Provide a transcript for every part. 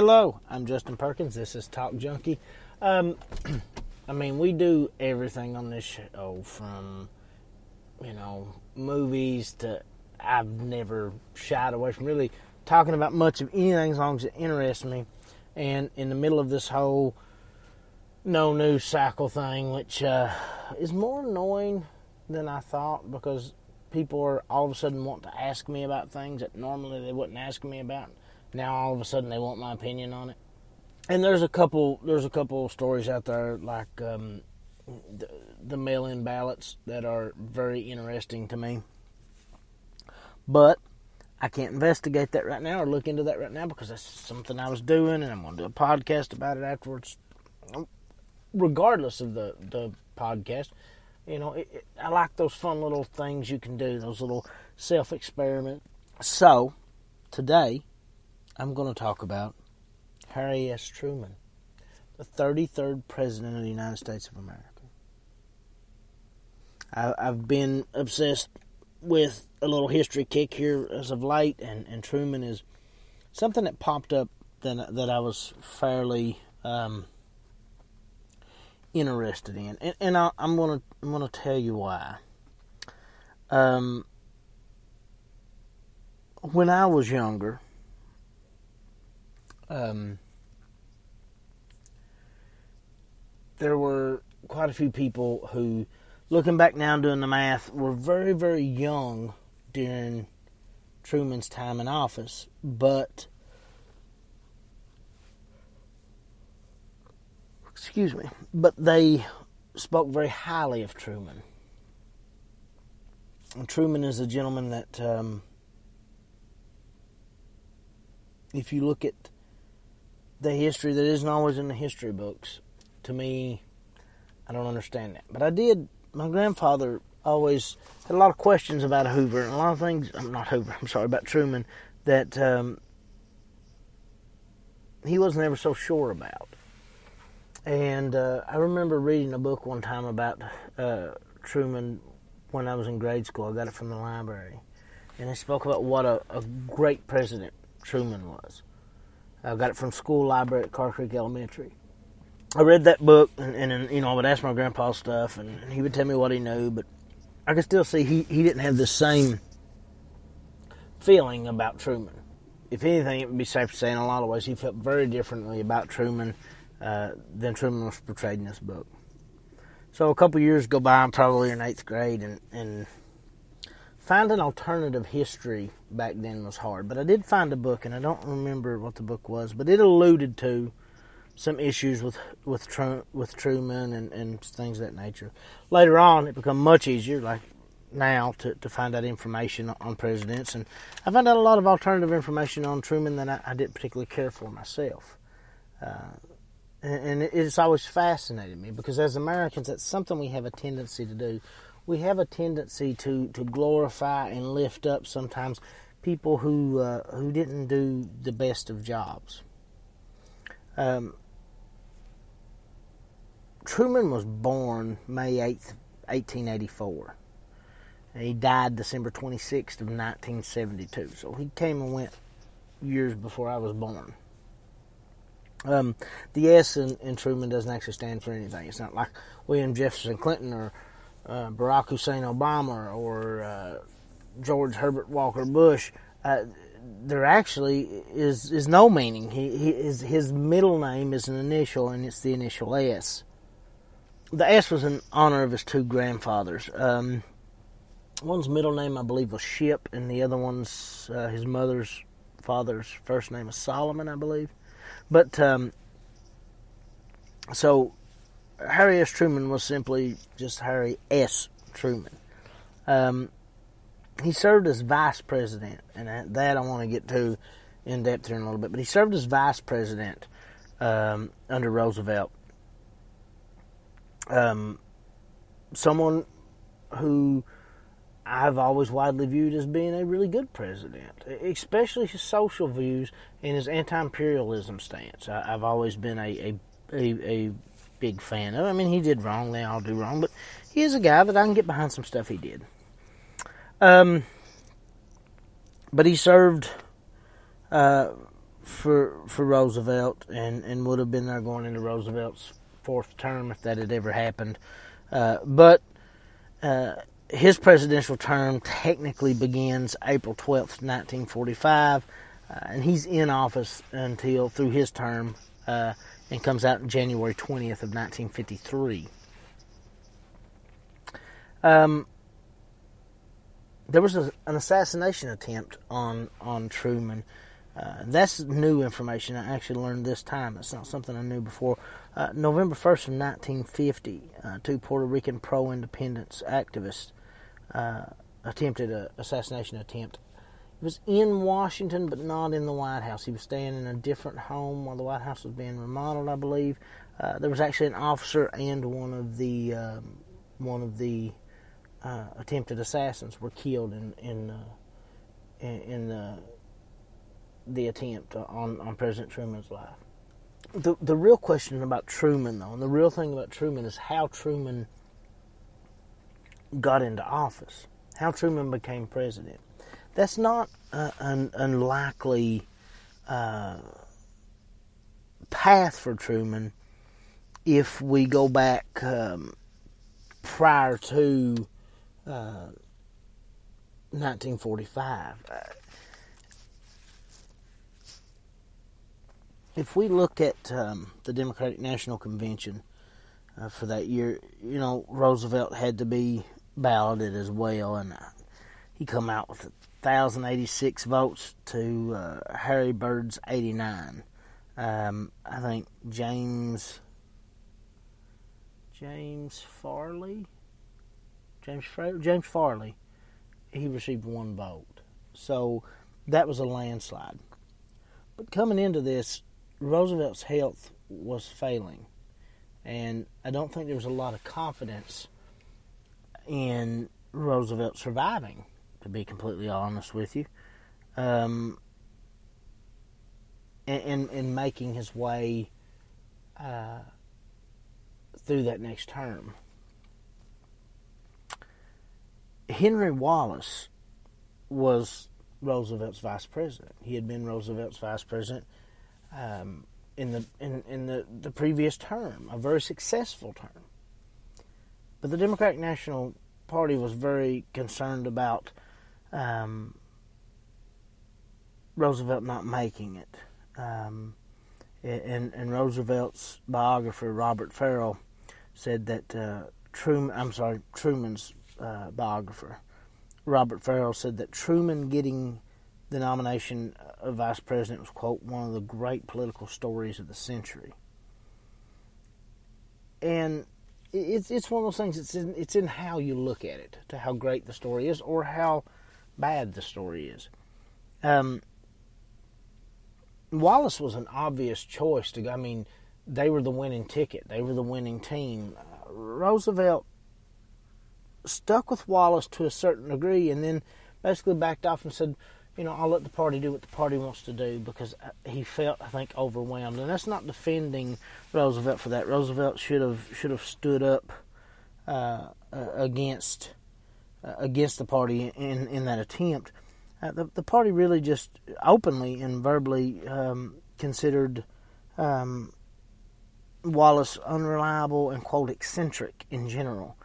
Hello, I'm Justin Perkins. This is Talk Junkie. Um, I mean, we do everything on this show from, you know, movies to. I've never shied away from really talking about much of anything as long as it interests me. And in the middle of this whole no news cycle thing, which uh, is more annoying than I thought because people are all of a sudden want to ask me about things that normally they wouldn't ask me about. Now all of a sudden they want my opinion on it. And there's a couple there's a couple stories out there like um, the, the mail-in ballots that are very interesting to me. But I can't investigate that right now or look into that right now because that's something I was doing and I'm going to do a podcast about it afterwards. Regardless of the, the podcast, you know, it, it, I like those fun little things you can do, those little self experiments. So, today, I'm going to talk about Harry S. Truman, the 33rd President of the United States of America. I, I've been obsessed with a little history kick here as of late, and, and Truman is something that popped up that, that I was fairly um, interested in, and, and I, am gonna I'm gonna tell you why. Um, when I was younger, um, there were quite a few people who, looking back now and doing the math, were very very young during Truman's time in office, but excuse me, but they spoke very highly of Truman. And Truman is a gentleman that, um, if you look at the history that isn't always in the history books, to me, I don't understand that. But I did. My grandfather always had a lot of questions about Hoover and a lot of things. I'm not Hoover. I'm sorry about Truman that um, he wasn't ever so sure about. And uh, I remember reading a book one time about uh, Truman when I was in grade school. I got it from the library. And it spoke about what a, a great president Truman was. I got it from school library at Carr Creek Elementary. I read that book, and, and, you know, I would ask my grandpa stuff, and he would tell me what he knew, but I could still see he, he didn't have the same feeling about Truman. If anything, it would be safe to say in a lot of ways he felt very differently about Truman uh, than Truman was portrayed in this book. So a couple years go by, I'm probably in eighth grade, and, and finding alternative history back then was hard. But I did find a book, and I don't remember what the book was, but it alluded to some issues with with Tr- with Truman and, and things of that nature. Later on, it became much easier, like now, to, to find out information on presidents, and I found out a lot of alternative information on Truman that I, I didn't particularly care for myself. Uh, and it's always fascinated me because as Americans, that's something we have a tendency to do. We have a tendency to, to glorify and lift up sometimes people who uh, who didn't do the best of jobs. Um, Truman was born May 8th, 1884. And he died December 26th of 1972. So he came and went years before I was born. Um, the S in, in, Truman doesn't actually stand for anything. It's not like William Jefferson Clinton or uh, Barack Hussein Obama or uh, George Herbert Walker Bush. Uh, there actually is is no meaning. He, he his, his middle name is an initial, and it's the initial S. The S was in honor of his two grandfathers. Um, one's middle name, I believe, was Ship, and the other one's uh, his mother's father's first name is Solomon, I believe. But um, so Harry S. Truman was simply just Harry S. Truman. Um, he served as vice president, and that I want to get to in depth here in a little bit. But he served as vice president um, under Roosevelt. Um, someone who I've always widely viewed as being a really good president, especially his social views and his anti-imperialism stance. I, have always been a, a, a, a big fan of. I mean, he did wrong; they all do wrong, but he is a guy that I can get behind some stuff he did. Um, but he served uh, for for Roosevelt, and and would have been there going into Roosevelt's fourth term if that had ever happened. Uh, but uh, his presidential term technically begins April 12th, 1945, uh, and he's in office until through his term uh, and comes out January 20th of 1953. Um, there was a, an assassination attempt on on Truman. Uh, that's new information. I actually learned this time. It's not something I knew before. Uh, November 1st of 1950, uh, two Puerto Rican pro-independence activists uh, attempted an assassination attempt. He was in Washington, but not in the White House. He was staying in a different home while the White House was being remodeled, I believe. Uh, there was actually an officer and one of the um, one of the uh, attempted assassins were killed in in uh, in, in the the attempt on on President Truman's life. The the real question about Truman though, and the real thing about Truman is how Truman got into office, how Truman became president. That's not uh, an unlikely uh, path for Truman if we go back um, prior to 1945. Uh, if we look at um, the Democratic National Convention uh, for that year, you know Roosevelt had to be balloted as well, and uh, he come out with 1,086 votes to uh, Harry Byrd's 89. Um, I think James James Farley James James Farley, he received one vote. So that was a landslide. But coming into this, Roosevelt's health was failing. And I don't think there was a lot of confidence in Roosevelt surviving, to be completely honest with you, um, and, in making his way uh, through that next term. Henry Wallace was Roosevelt's vice president. He had been Roosevelt's vice president um, in the in, in the, the previous term, a very successful term. But the Democratic National Party was very concerned about um, Roosevelt not making it. Um, and, and Roosevelt's biographer Robert Ferrell said that uh, Truman, I'm sorry, Truman's uh, biographer, Robert Ferrell, said that Truman getting the nomination of vice president was, quote, one of the great political stories of the century. And it's it's one of those things. It's in it's in how you look at it, to how great the story is, or how bad the story is. Um, Wallace was an obvious choice to go. I mean, they were the winning ticket. They were the winning team. Uh, Roosevelt stuck with Wallace to a certain degree, and then basically backed off and said, you know, I'll let the party do what the party wants to do because uh, he felt, I think, overwhelmed. And that's not defending Roosevelt for that. Roosevelt should have should have stood up uh, uh, against uh, against the party in in that attempt. Uh, the the party really just openly and verbally um, considered um, Wallace unreliable and quote eccentric in general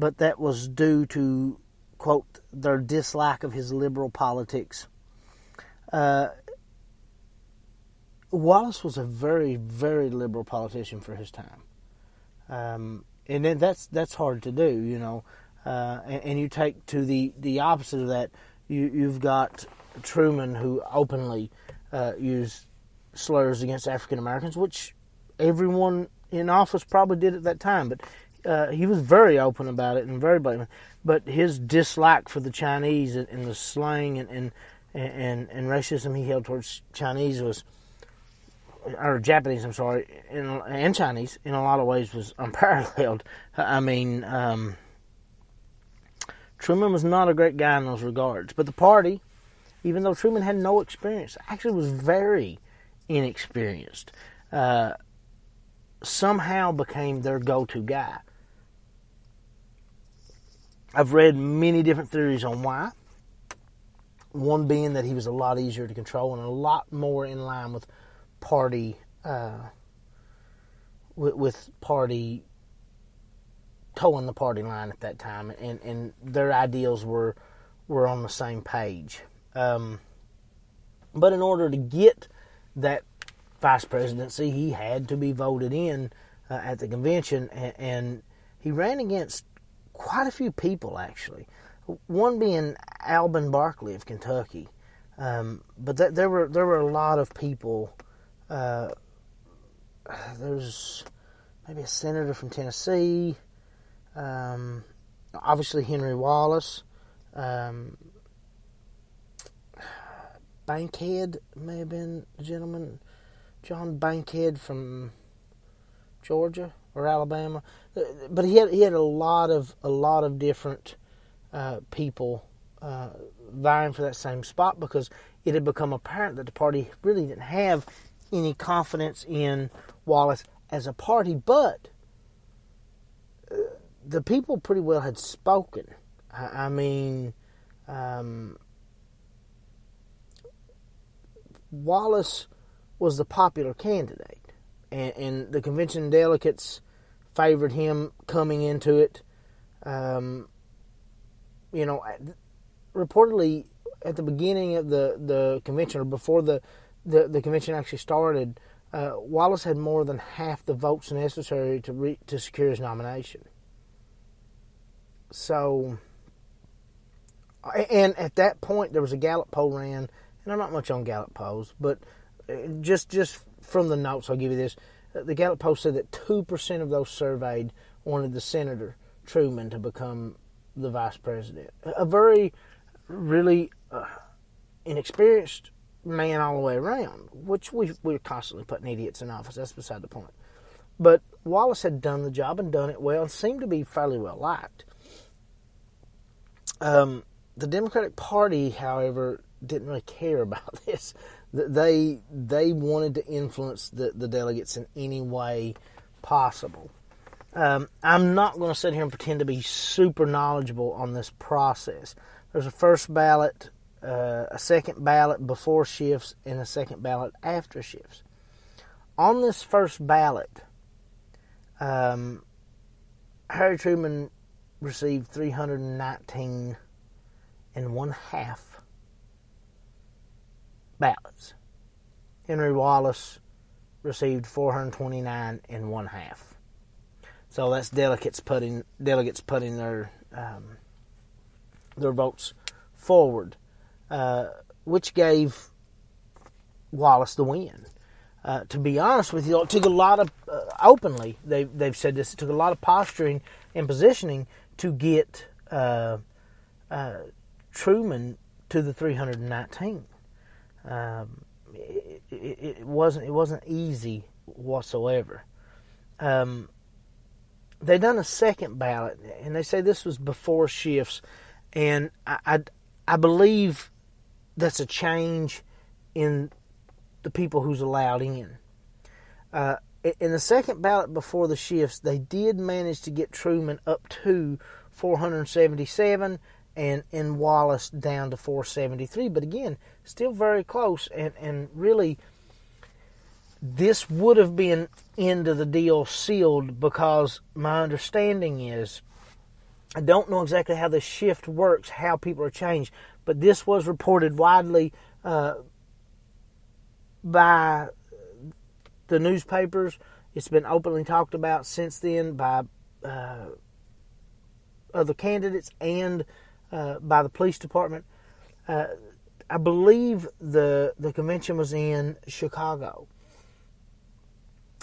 but that was due to, quote, their dislike of his liberal politics. Uh, Wallace was a very, very liberal politician for his time. Um, and then that's that's hard to do, you know. Uh, and, and, you take to the, the opposite of that, you, you've got Truman who openly uh, used slurs against African Americans, which everyone in office probably did at that time. But uh, he was very open about it and very blatant. But his dislike for the Chinese and, and the slang and, and and and racism he held towards Chinese was, or Japanese, I'm sorry, in, and Chinese in a lot of ways was unparalleled. I mean, um, Truman was not a great guy in those regards. But the party, even though Truman had no experience, actually was very inexperienced. Uh, somehow became their go-to guy. I've read many different theories on why. One being that he was a lot easier to control and a lot more in line with party uh, with, with party towing the party line at that time, and, and their ideals were were on the same page. Um, but in order to get that vice presidency, he had to be voted in uh, at the convention, and, and, he ran against quite a few people actually. One being Alben Barkley of Kentucky, um, but th- there were there were a lot of people. Uh, there's maybe a senator from Tennessee, um, obviously Henry Wallace, um, Bankhead may have been a gentleman, John Bankhead from Georgia or Alabama, but he had he had a lot of a lot of different uh, people uh, vying for that same spot because it had become apparent that the party really didn't have any confidence in Wallace as a party, but uh, the people pretty well had spoken. I, I mean, um, Wallace was the popular candidate, and, and, the convention delegates favored him coming into it. Um, you know, reportedly at the beginning of the, the convention or before the, the, the convention actually started, uh, Wallace had more than half the votes necessary to re- to secure his nomination. So, and at that point, there was a Gallup poll ran, and I'm not much on Gallup polls, but uh, just just from the notes, I'll give you this: uh, the Gallup poll said that two percent of those surveyed wanted the senator Truman to become the vice president. A very, really uh, inexperienced man all the way around, which we we're constantly putting idiots in office. That's beside the point. But Wallace had done the job and done it well, and seemed to be fairly well liked. Um, the Democratic Party, however, didn't really care about this. They they wanted to influence the, the delegates in any way possible. Um, I'm not going to sit here and pretend to be super knowledgeable on this process. There's a first ballot uh, a second ballot before shifts and a second ballot after shifts. On this first ballot, um, Harry Truman received 319 and one half ballots. Henry Wallace received 429 and one half. So that's delegates putting delegates putting their um, their votes forward. Uh, which gave Wallace the win. Uh, to be honest with you, it took a lot of uh, openly. They they've said this. It took a lot of posturing and positioning to get uh, uh, Truman to the 319. Um, it, it, it, wasn't it wasn't easy whatsoever. Um, they done a second ballot, and they say this was before shifts, and I, I, I believe that's a change in the people who's allowed in. Uh, in the second ballot before the shifts, they did manage to get Truman up to 477 and in Wallace down to 473. But again, still very close. And, and really, this would have been into the deal sealed because my understanding is I don't know exactly how the shift works, how people are changed, but this was reported widely uh, by the newspapers. It's been openly talked about since then by uh, other candidates and uh, by the police department. Uh, I believe the the convention was in Chicago,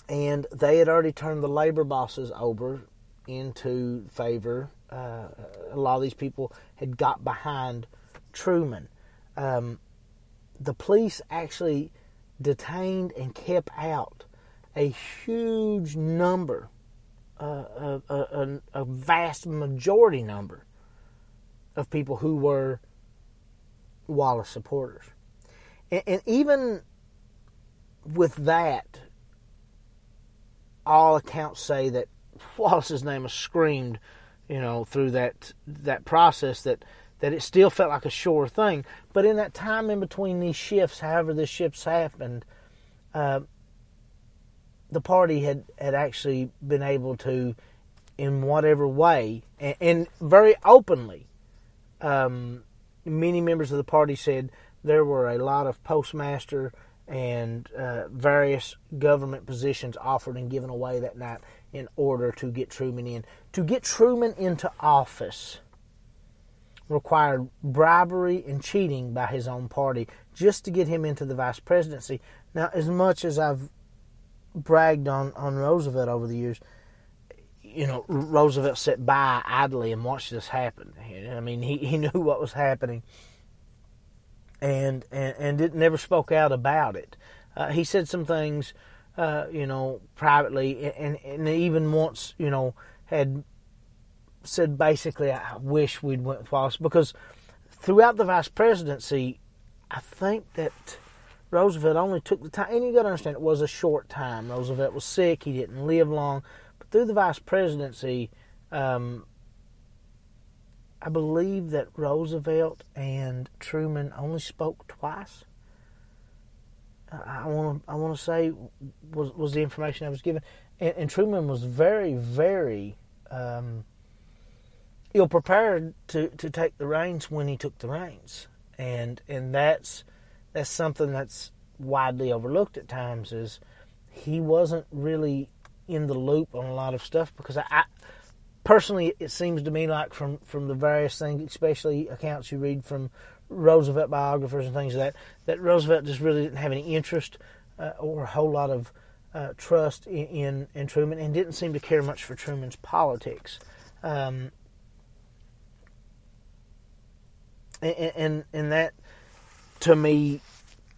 and they had already turned the labor bosses over into favor. Uh, a lot of these people had got behind Truman. Um, the police actually detained and kept out a huge number, uh, a, a, a, vast majority number of people who were Wallace supporters. And, and even with that, all accounts say that Wallace's name was screamed, you know, through that that process that that it still felt like a sure thing. But in that time in between these shifts, however the shifts happened, uh, the party had, had actually been able to, in whatever way, and, and very openly, um, many members of the party said there were a lot of postmaster and uh, various government positions offered and given away that night in order to get Truman in. To get Truman into office required bribery and cheating by his own party just to get him into the vice presidency. Now, as much as I've bragged on, on Roosevelt over the years, you know, Roosevelt sat by idly and watched this happen. I mean, he, he knew what was happening and and, and it never spoke out about it. Uh, he said some things, uh, you know, privately, and, and even once, you know, had said basically, I wish we'd went with Wallace because throughout the vice presidency, I think that Roosevelt only took the time, and you got to understand it was a short time. Roosevelt was sick; he didn't live long. But through the vice presidency, um, I believe that Roosevelt and Truman only spoke twice. I want to I want to say was was the information I was given, and, and Truman was very very um, ill prepared to, to take the reins when he took the reins, and and that's that's something that's widely overlooked at times is he wasn't really in the loop on a lot of stuff because I, I personally, it seems to me like from, from the various things, especially accounts you read from Roosevelt biographers and things like that, that Roosevelt just really didn't have any interest uh, or a whole lot of uh, trust in, in, in, Truman and didn't seem to care much for Truman's politics. Um, and, and, that, to me,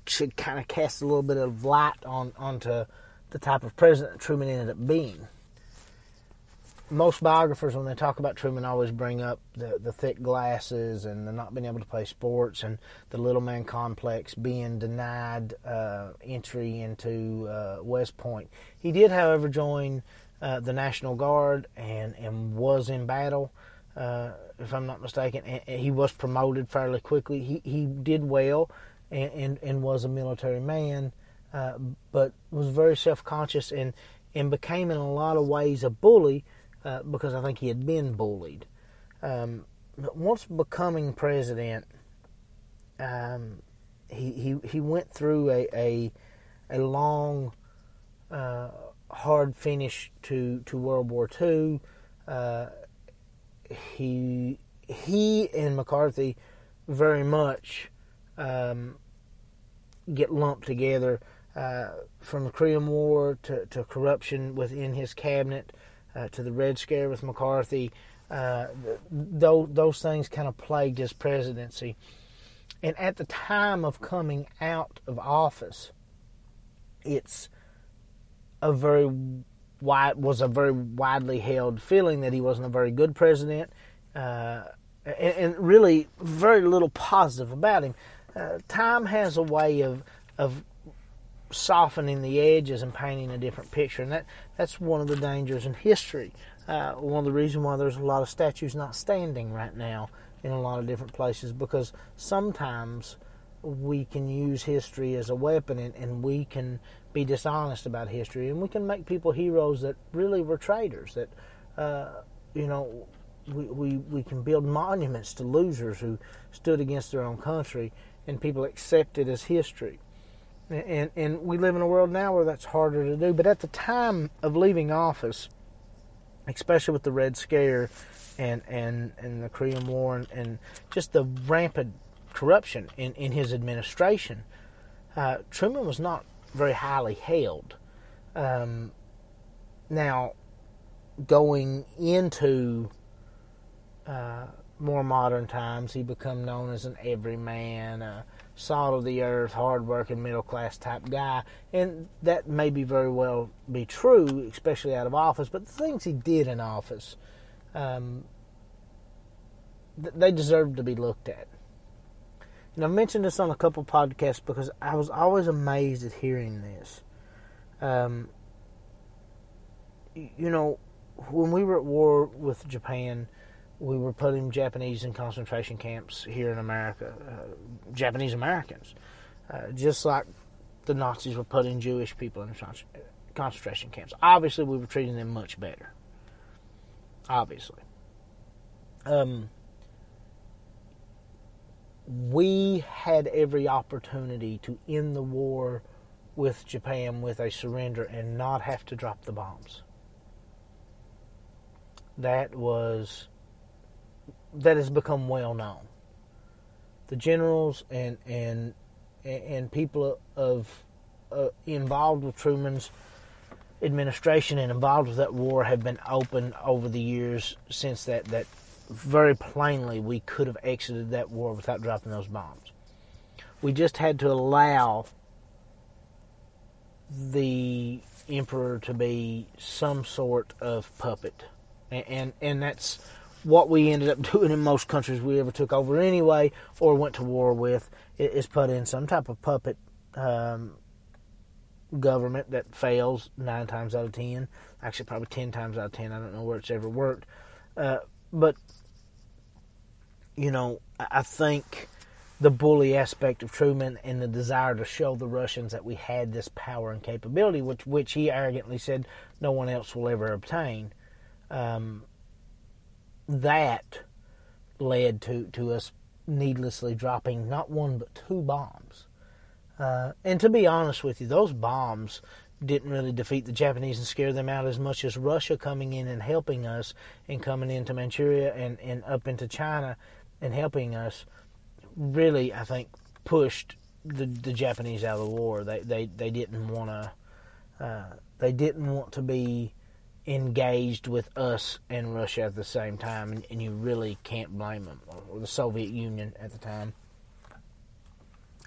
should kind of cast a little bit of light on onto the type of president Truman ended up being most biographers, when they talk about Truman, always bring up the, the thick glasses and the not being able to play sports and the little man complex being denied uh, entry into uh, West Point. He did, however, join uh, the National Guard and, and was in battle, uh, if I'm not mistaken. And he was promoted fairly quickly. He, he did well and, and, and was a military man, uh, but was very self conscious and, and became, in a lot of ways, a bully uh, because I think he had been bullied. Um, but once becoming president, um, he, he he went through a a, a long, uh, hard finish to, to World War II. Uh, he he and McCarthy very much um, get lumped together uh, from the Korean War to, to corruption within his cabinet uh, to the Red Scare with McCarthy. Uh, those, those things kind of plagued his presidency. And at the time of coming out of office, it's a very wide was a very widely held feeling that he wasn't a very good president, uh, and, and, really very little positive about him. Uh, time has a way of of softening the edges and painting a different picture. And that, that's one of the dangers in history. Uh, one of the reasons why there's a lot of statues not standing right now in a lot of different places because sometimes we can use history as a weapon and, and we can be dishonest about history and we can make people heroes that really were traitors that uh, you know we, we, we can build monuments to losers who stood against their own country and people accept it as history and, and we live in a world now where that's harder to do. But at the time of leaving office, especially with the Red Scare and, and, and the Korean War and, and just the rampant corruption in, in his administration, uh, Truman was not very highly held. Um, now, going into uh, more modern times, he become known as an everyman, uh, salt of the earth, hard-working, middle-class type guy, and that may be very well be true, especially out of office. But the things he did in office, um, they deserve to be looked at. And I've mentioned this on a couple podcasts because I was always amazed at hearing this. Um, you know, when we were at war with Japan, we were putting Japanese in concentration camps here in America, uh, Japanese Americans, uh, just like the Nazis were putting Jewish people in concentration camps. Obviously, we were treating them much better. Obviously. Um, we had every opportunity to end the war with Japan with a surrender and not have to drop the bombs. That was that has become well known. The generals and and and people of uh, involved with Truman's administration and involved with that war have been open over the years since that that very plainly we could have exited that war without dropping those bombs. We just had to allow the emperor to be some sort of puppet, and and, and that's what we ended up doing in most countries we ever took over anyway or went to war with is put in some type of puppet um, government that fails nine times out of ten. Actually, probably ten times out of ten. I don't know where it's ever worked. Uh, but, you know, I think the bully aspect of Truman and the desire to show the Russians that we had this power and capability, which, which he arrogantly said no one else will ever obtain, um, that led to, to us needlessly dropping not one but two bombs. Uh, and to be honest with you, those bombs didn't really defeat the Japanese and scare them out as much as Russia coming in and helping us and coming into Manchuria and, and up into China and helping us really, I think, pushed the, the Japanese out of the war. They they, they didn't want to uh, they didn't want to be engaged with us and Russia at the same time, and, and you really can't blame them or the Soviet Union at the time.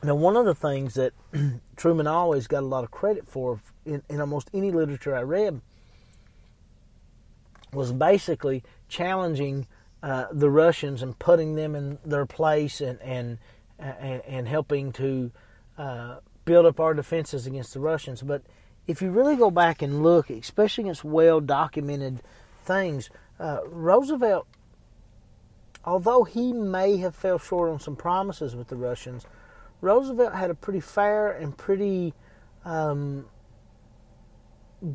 Now, one of the things that Truman always got a lot of credit for in, in almost any literature I read was basically challenging uh, the Russians and putting them in their place and and and, and helping to uh, build up our defenses against the Russians. But if you really go back and look, especially against well documented things, uh, Roosevelt, although he may have fell short on some promises with the Russians, Roosevelt had a pretty fair and pretty um,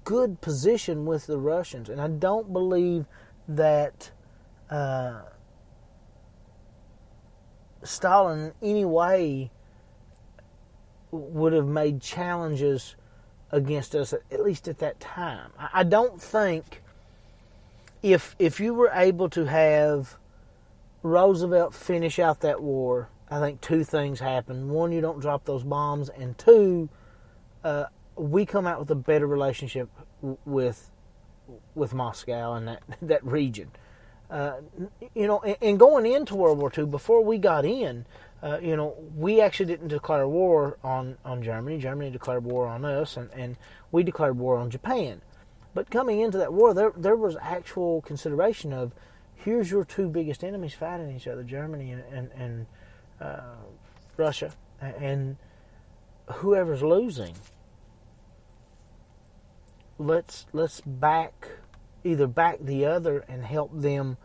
good position with the Russians, and I don't believe that uh, Stalin in any way would have made challenges against us, at least at that time. I don't think if if you were able to have Roosevelt finish out that war I think two things happen. One, you don't drop those bombs, and two, uh, we come out with a better relationship with with Moscow and that that region. Uh, you know, and, going into World War II, before we got in, uh, you know, we actually didn't declare war on, on Germany. Germany declared war on us, and, and we declared war on Japan. But coming into that war, there there was actual consideration of here's your two biggest enemies fighting each other, Germany and, and, and uh, Russia, and whoever's losing, let's let's back either back the other and help them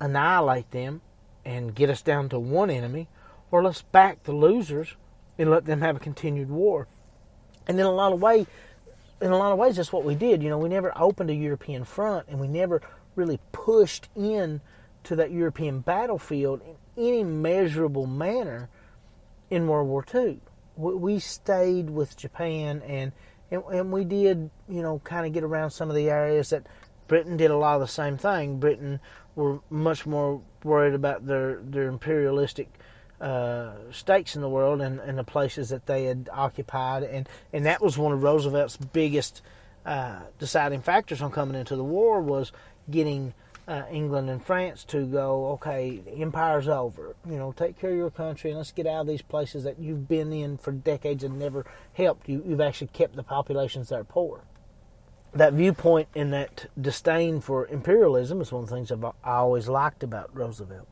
annihilate them and get us down to one enemy, or let's back the losers and let them have a continued war. And in a lot of way, in a lot of ways, that's what we did. You know, we never opened a European front, and we never really pushed in to that European battlefield in any measurable manner in World War II. We stayed with Japan and, and, and we did, you know, kind of get around some of the areas that Britain did a lot of the same thing. Britain were much more worried about their, their imperialistic uh, stakes in the world and, and the places that they had occupied. And, and that was one of Roosevelt's biggest uh, deciding factors on coming into the war was getting uh, England and France to go, okay, empire's over. You know, take care of your country and let's get out of these places that you've been in for decades and never helped. You, you've actually kept the populations that are poor. That viewpoint and that disdain for imperialism is one of the things I've, I always liked about Roosevelt.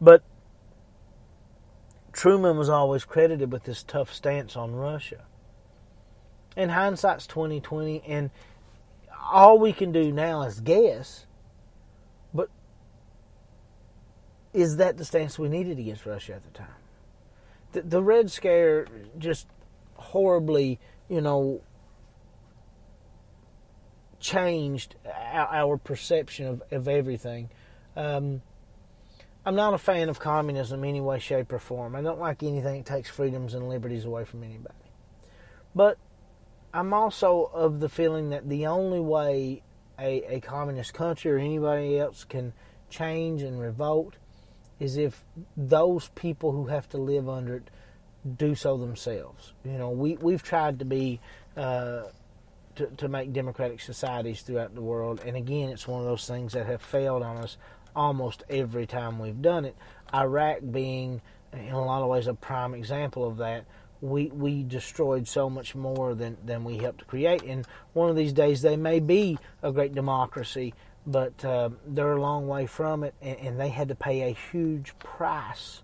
But Truman was always credited with this tough stance on Russia. And hindsight's twenty twenty, and all we can do now is guess But is that the stance we needed against Russia at the time? The, the Red Scare just horribly, you know, changed our, perception of, of everything. Um, I'm not a fan of communism in any way, shape, or form. I don't like anything that takes freedoms and liberties away from anybody. But I'm also of the feeling that the only way a, a communist country or anybody else can change and revolt is if those people who have to live under it do so themselves. You know, we we've tried to be uh, to to make democratic societies throughout the world, and again, it's one of those things that have failed on us almost every time we've done it. Iraq being, in a lot of ways, a prime example of that. We we destroyed so much more than than we helped to create, and one of these days they may be a great democracy but uh, they're a long way from it, and, and, they had to pay a huge price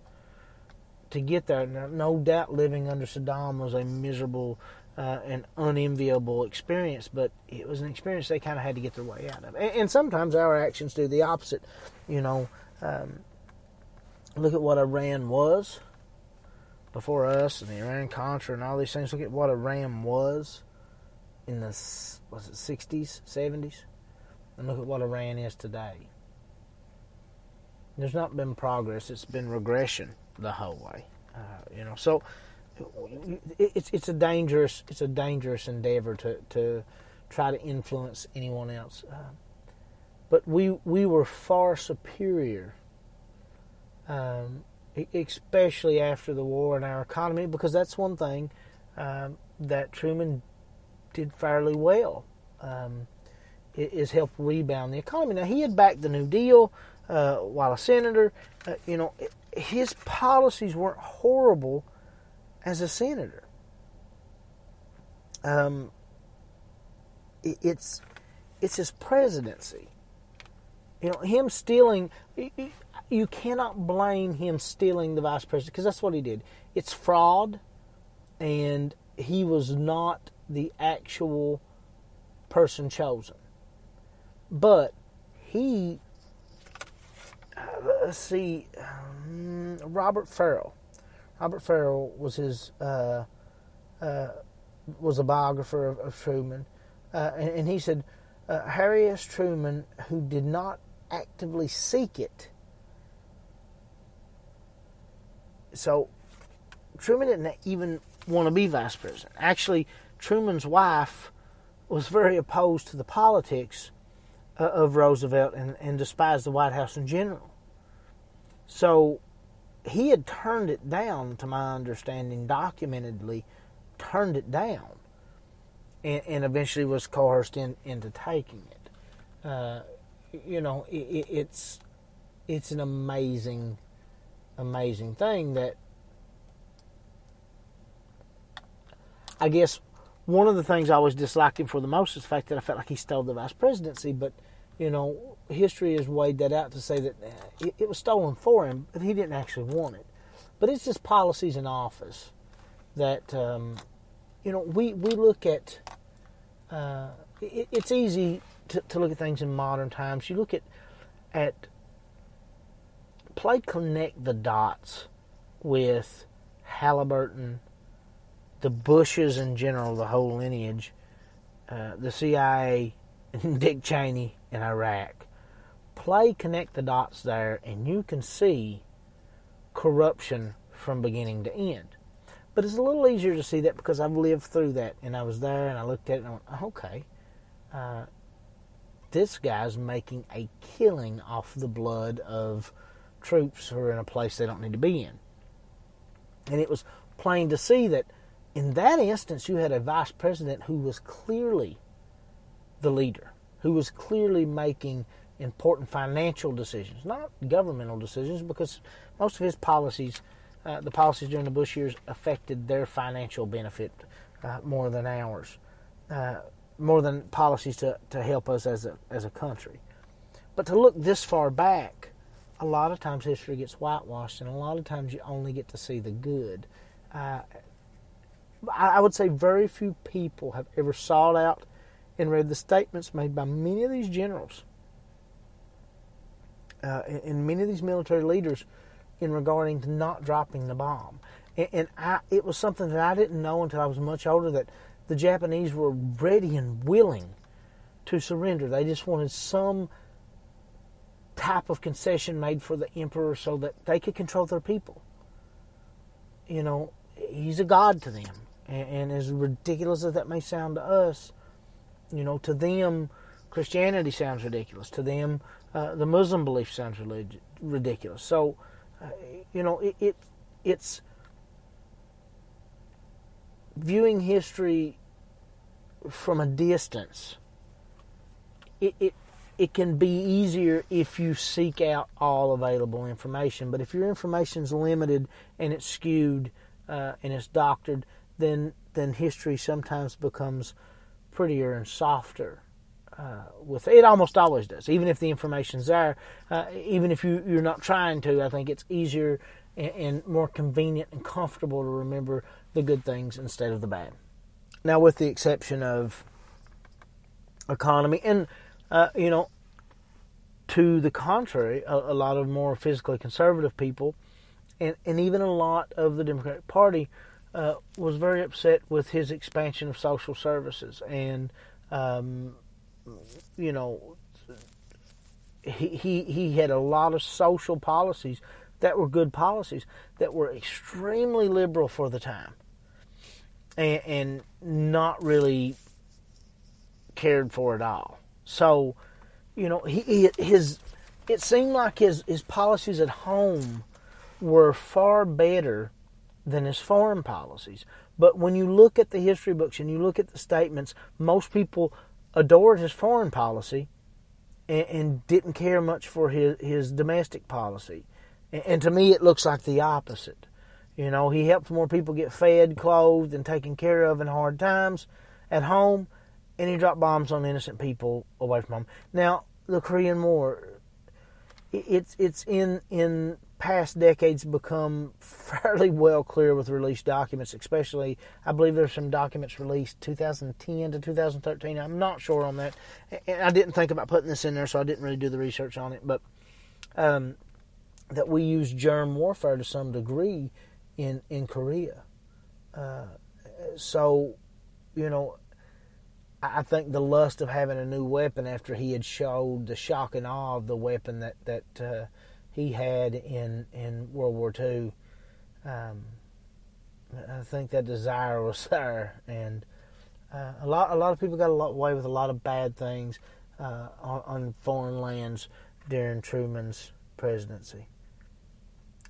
to get there. No doubt, living under Saddam was a miserable uh, and unenviable experience, but it was an experience they kind of had to get their way out of. And, and sometimes our actions do the opposite. You know, um, look at what Iran was before us, and the Iran Contra, and all these things. Look at what Iran was in the was it 60s, 70s and look at what Iran is today. There's not been progress; it's been regression the whole way. Uh, you know, so it's it's a dangerous it's a dangerous endeavor to to try to influence anyone else. Uh, but we we were far superior, um, especially after the war in our economy, because that's one thing um, that Truman did fairly well. Um, is help rebound the economy. Now, he had backed the New Deal uh, while a senator. Uh, you know, his policies weren't horrible as a senator. Um, it's it's his presidency. You know, him stealing. You cannot blame him stealing the vice president because that's what he did. It's fraud, and he was not the actual person chosen. But he, uh, let's see, um, Robert Ferrell. Robert Ferrell was his uh, uh, was a biographer of, of Truman, uh, and, and, he said uh, Harry S. Truman, who did not actively seek it. So Truman didn't even want to be vice president. Actually, Truman's wife was very opposed to the politics uh, of Roosevelt and, and despised the White House in general. So he had turned it down, to my understanding, documentedly turned it down, and, and eventually was coerced in, into taking it. Uh, you know, it, it's it's an amazing, amazing thing that I guess one of the things I always disliked him for the most is the fact that I felt like he stole the vice presidency. But you know, history has weighed that out to say that uh, it, was stolen for him, but he didn't actually want it. But it's just policies in office that um, you know we we look at. Uh, it, it's easy to, to look at things in modern times. You look at at play connect the dots with Halliburton the Bushes in general, the whole lineage, uh, the CIA, Dick Cheney in Iraq. Play connect the dots there, and you can see corruption from beginning to end. But it's a little easier to see that because I've lived through that, and I was there, and I looked at it, and I went, oh, okay, uh, this guy's making a killing off the blood of troops who are in a place they don't need to be in. And it was plain to see that in that instance, you had a vice president who was clearly the leader, who was clearly making important financial decisions, not governmental decisions, because most of his policies, uh, the policies during the Bush years, affected their financial benefit uh, more than ours, uh, more than policies to, to help us as a, as a country. But to look this far back, a lot of times history gets whitewashed, and a lot of times you only get to see the good. Uh, I would say very few people have ever sought out and read the statements made by many of these generals uh, in many of these military leaders in regarding to not dropping the bomb. And, and I, it was something that I didn't know until I was much older that the Japanese were ready and willing to surrender. They just wanted some type of concession made for the emperor so that they could control their people. You know, he's a god to them. And, and as ridiculous as that may sound to us, you know, to them, Christianity sounds ridiculous. To them, uh, the Muslim belief sounds relig- ridiculous. So, uh, you know, it, it it's viewing history from a distance. It, it it can be easier if you seek out all available information. But if your information is limited and it's skewed uh, and it's doctored, then then history sometimes becomes prettier and softer. Uh, with it almost always does. Even if the information's there, uh, even if you you're not trying to, I think it's easier and, and more convenient and comfortable to remember the good things instead of the bad. Now, with the exception of economy and uh, you know, to the contrary, a, a, lot of more physically conservative people, and, and even a lot of the Democratic Party, uh, was very upset with his expansion of social services. And, um, you know, he, he, he had a lot of social policies that were good policies that were extremely liberal for the time and, and not really cared for at all. So, you know, he, he, his it seemed like his his policies at home were far better than his foreign policies. But when you look at the history books and you look at the statements, most people adored his foreign policy and, and didn't care much for his his domestic policy. And, and to me, it looks like the opposite. You know, he helped more people get fed, clothed, and taken care of in hard times at home and he dropped bombs on innocent people away from home. Now, the Korean War, it's it's in in past decades become fairly well clear with released documents. Especially, I believe there's some documents released 2010 to 2013. I'm not sure on that, and I didn't think about putting this in there, so I didn't really do the research on it. But um, that we use germ warfare to some degree in in Korea. Uh, so, you know, I think the lust of having a new weapon after he had showed the shock and awe of the weapon that that uh, he had in in World War II. Um, I think that desire was there, and uh, a lot a lot of people got a lot away with a lot of bad things uh, on, on, foreign lands during Truman's presidency.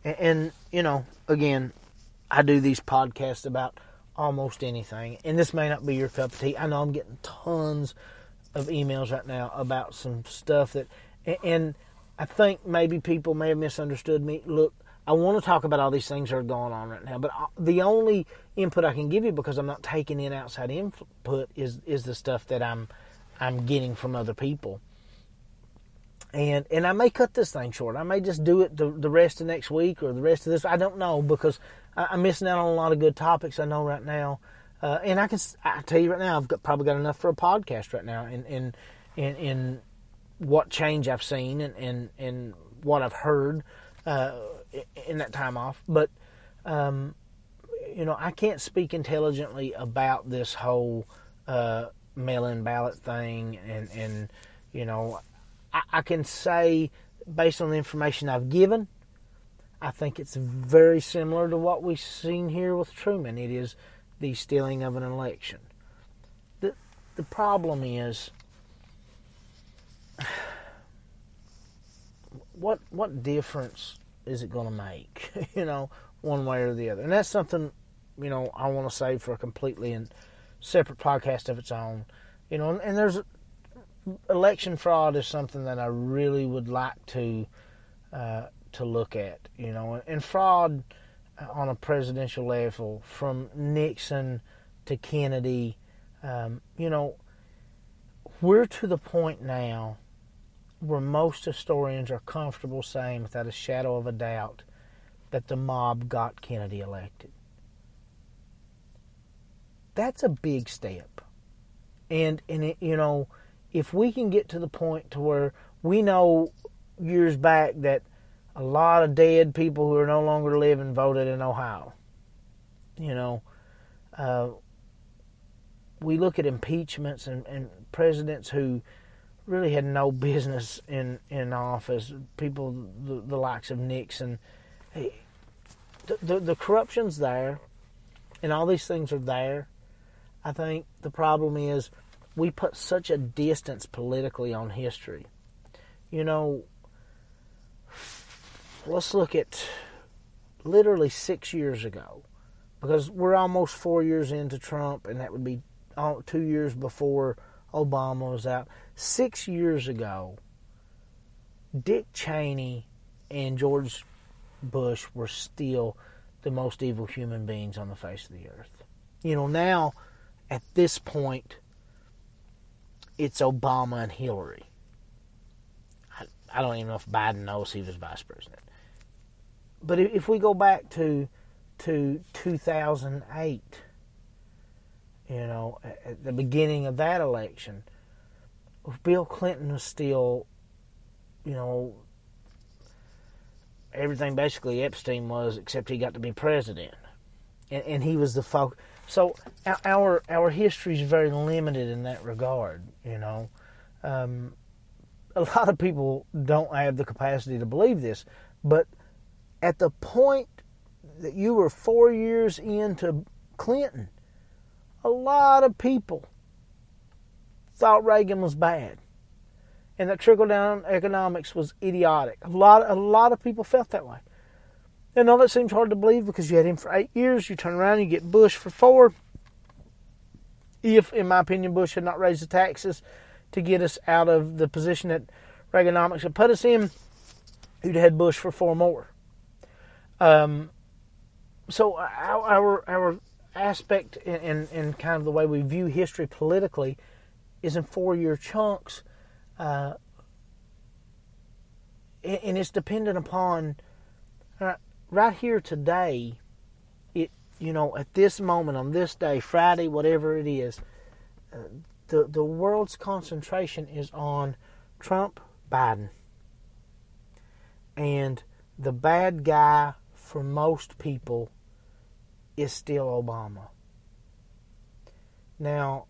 And, and you know, again, I do these podcasts about almost anything. And this may not be your cup of tea. I know I'm getting tons of emails right now about some stuff that, and I think maybe people may have misunderstood me. Look, I want to talk about all these things that are going on right now, but uh, the only input I can give you because I'm not taking in outside input is is the stuff that I'm I'm getting from other people. And and I may cut this thing short. I may just do it the, the rest of next week or the rest of this. I don't know because I, am missing out on a lot of good topics I know right now. Uh, and I can I tell you right now, I've got, probably got enough for a podcast right now And in in, in what change I've seen and and, and what I've heard uh, in that time off. But um, you know, I can't speak intelligently about this whole uh, mail-in ballot thing, and and you know, I, I can say based on the information I've given I think it's very similar to what we've seen here with Truman. It is the stealing of an election. The, the problem is what what difference is it going to make, you know, one way or the other? And that's something, you know, I want to say for a completely and separate podcast of its own. You know, and, and there's election fraud is something that I really would like to uh, to look at, you know, and fraud on a presidential level from Nixon to Kennedy, um, you know, we're to the point now where most historians are comfortable saying without a shadow of a doubt that the mob got Kennedy elected. That's a big step. And and it, you know, if we can get to the point to where we know years back that a lot of dead people who are no longer living voted in Ohio. You know, uh, we look at impeachments and, and presidents who really had no business in, in office, people the, the likes of Nixon. Hey, the, the, the corruption's there, and all these things are there. I think the problem is we put such a distance politically on history. You know, let's look at literally six years ago, because we're almost four years into Trump, and that would be two years before Obama was out. Six years ago, Dick Cheney and George Bush were still the most evil human beings on the face of the earth. You know, now at this point, it's Obama and Hillary. I, I don't even know if Biden knows he was vice president. But if we go back to to 2008, you know, at the beginning of that election, Bill Clinton was still, you know, everything basically Epstein was, except he got to be president, and, and he was the focus. So our our history is very limited in that regard. You know, um, a lot of people don't have the capacity to believe this, but at the point that you were four years into Clinton, a lot of people thought Reagan was bad, and that trickle down economics was idiotic. A lot, a lot of people felt that way. And all that seems hard to believe because you had him for eight years. You turn around, you get Bush for four. If, in my opinion, Bush had not raised the taxes to get us out of the position that Reaganomics had put us in, you'd had Bush for four more. Um, so our, our, our aspect in, in, kind of the way we view history politically is in four year chunks, uh, and it's dependent upon uh, right here today. It you know at this moment on this day, Friday, whatever it is, uh, the the world's concentration is on Trump, Biden, and the bad guy for most people is still Obama. Now,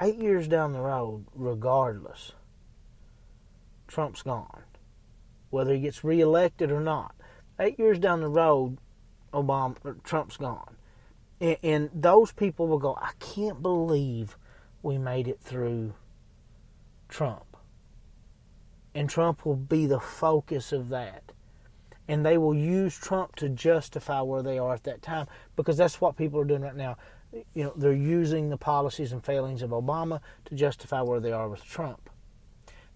eight years down the road, regardless, Trump's gone. Whether he gets reelected or not, eight years down the road, Obama Trump's gone, and, and those people will go. I can't believe we made it through Trump, and Trump will be the focus of that and they will use Trump to justify where they are at that time because that's what people are doing right now. You know, they're using the policies and failings of Obama to justify where they are with Trump.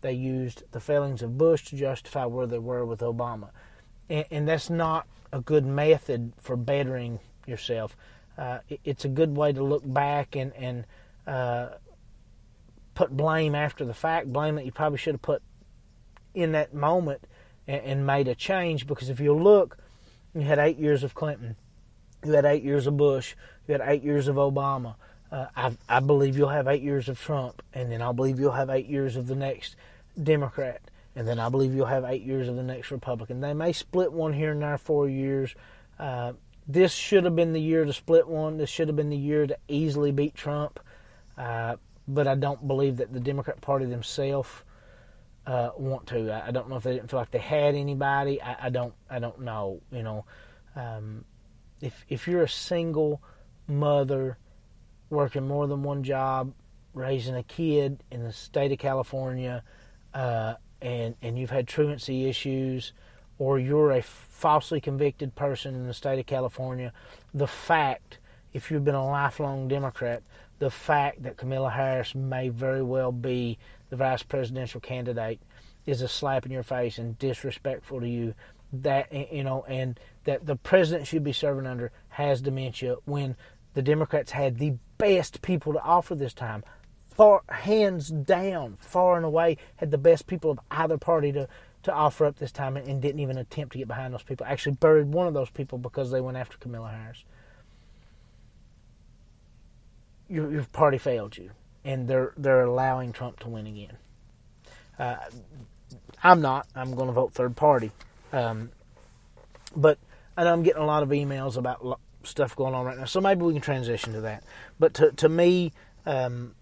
They used the failings of Bush to justify where they were with Obama, and, and that's not a good method for bettering yourself. Uh, it, it's a good way to look back and and uh, put blame after the fact, blame that you probably should have put in that moment and, and made a change because if you look, you had eight years of Clinton, you had eight years of Bush, you had eight years of Obama. Uh, I, I believe you'll have eight years of Trump, and then I believe you'll have eight years of the next Democrat, and then I believe you'll have eight years of the next Republican. They may split one here and there four years. Uh, this should have been the year to split one. This should have been the year to easily beat Trump. Uh, but I don't believe that the Democrat Party themselves uh, want to. I, I, don't know if they didn't feel like they had anybody. I, I don't. I don't know. You know, um, if if you're a single mother working more than one job, raising a kid in the state of California, uh, and and you've had truancy issues, or you're a falsely convicted person in the state of California, the fact, if you've been a lifelong Democrat, the fact that Kamala Harris may very well be the vice presidential candidate is a slap in your face and disrespectful to you. That you know and that the president should be serving under has dementia when the democrats had the best people to offer this time far hands down far and away had the best people of either party to to offer up this time and, and didn't even attempt to get behind those people actually buried one of those people because they went after Kamala Harris your, your party failed you and they're they're allowing Trump to win again. Uh, I'm not. I'm going to vote third party. Um, but and I'm getting a lot of emails about stuff going on right now. So maybe we can transition to that. But to to me, um,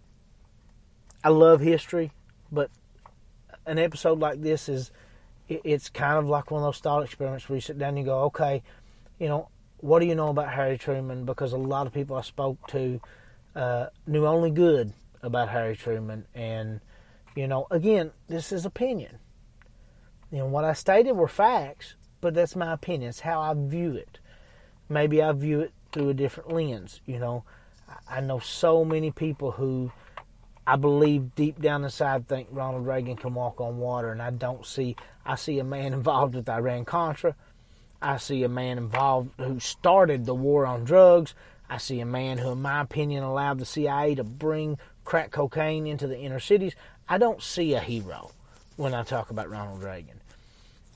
I love history, but an episode like this is it, it's kind of like one of those thought experiments where you sit down and you go, okay, you know, what do you know about Harry Truman? Because a lot of people I spoke to uh, knew only good about Harry Truman, and you know, again, this is opinion. You know, what I stated were facts, but that's my opinion. It's how I view it. Maybe I view it through a different lens. You know, I know so many people who I believe deep down inside think Ronald Reagan can walk on water, and I don't see. I see a man involved with Iran Contra. I see a man involved who started the war on drugs. I see a man who, in my opinion, allowed the CIA to bring crack cocaine into the inner cities. I don't see a hero when I talk about Ronald Reagan,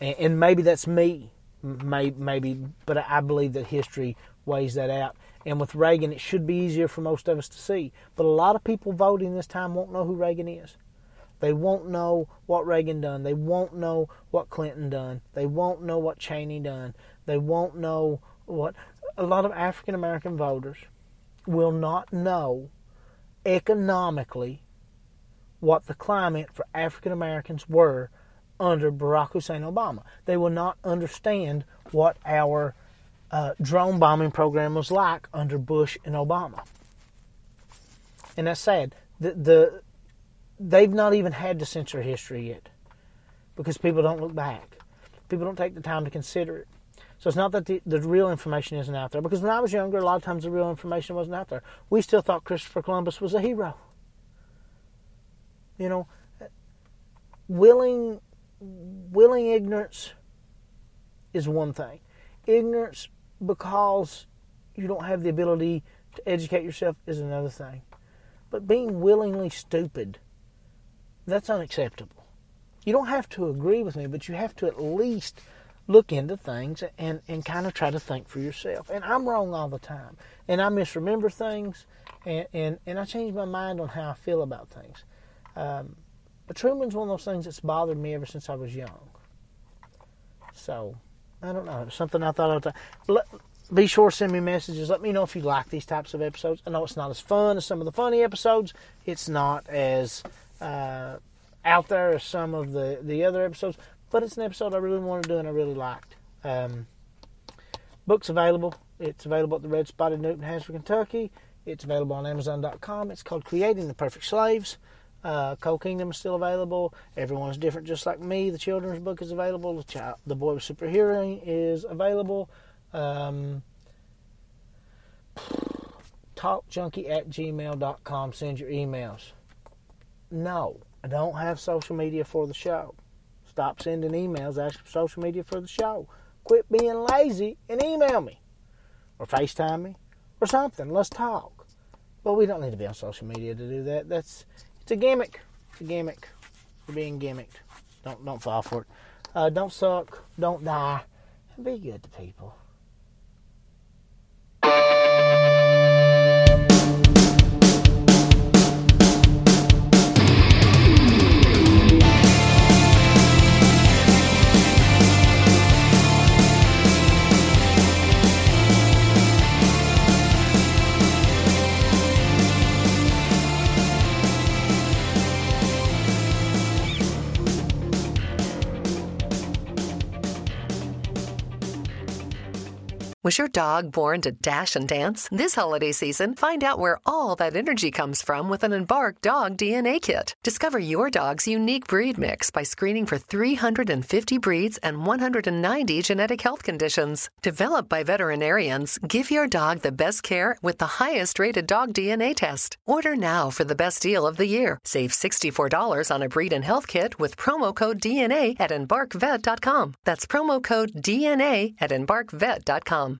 and, and maybe that's me, maybe, but I believe that history weighs that out. And with Reagan, it should be easier for most of us to see. But a lot of people voting this time won't know who Reagan is. They won't know what Reagan done. They won't know what Clinton done. They won't know what Cheney done. They won't know what a lot of African American voters will not know economically what the climate for African Americans were under Barack Hussein Obama. They will not understand what our uh, drone bombing program was like under Bush and Obama. And that's sad. The, the they've not even had to censor history yet because people don't look back. People don't take the time to consider it. So it's not that the, the real information isn't out there. Because when I was younger, a lot of times the real information wasn't out there. We still thought Christopher Columbus was a hero. You know, willing willing ignorance is one thing. Ignorance because you don't have the ability to educate yourself is another thing. But being willingly stupid that's unacceptable. You don't have to agree with me, but you have to at least look into things and, and kind of try to think for yourself. And I'm wrong all the time. And I misremember things and, and, and I change my mind on how I feel about things. Um, but Truman's one of those things that's bothered me ever since I was young. So, I don't know. Something I thought I'd be sure to send me messages. Let me know if you like these types of episodes. I know it's not as fun as some of the funny episodes. It's not as uh, out there as some of the, the other episodes, but it's an episode I really wanted to do and I really liked. Um, book's available. It's available at the Red Spot in Newton, Hansford, Kentucky. It's available on Amazon.com. It's called Creating the Perfect Slaves. Uh, Coal Kingdom is still available. Everyone's different, just like me. The children's book is available. The, child, the Boy with Super Hearing is available. Um, talkjunkie at gmail.com. Send your emails. No, I don't have social media for the show. Stop sending emails Ask for social media for the show. Quit being lazy and email me. Or FaceTime me. Or something. Let's talk. But we don't need to be on social media to do that. That's it's a gimmick. It's a gimmick. You're being gimmicked. Don't don't fall for it. Uh, don't suck. Don't die. Be good to people. Was your dog born to dash and dance? This holiday season, find out where all that energy comes from with an Embark Dog DNA Kit. Discover your dog's unique breed mix by screening for 350 breeds and 190 genetic health conditions. Developed by veterinarians, give your dog the best care with the highest rated dog DNA test. Order now for the best deal of the year. Save $64 on a breed and health kit with promo code DNA at embarkvet.com. That's promo code DNA at embarkvet.com.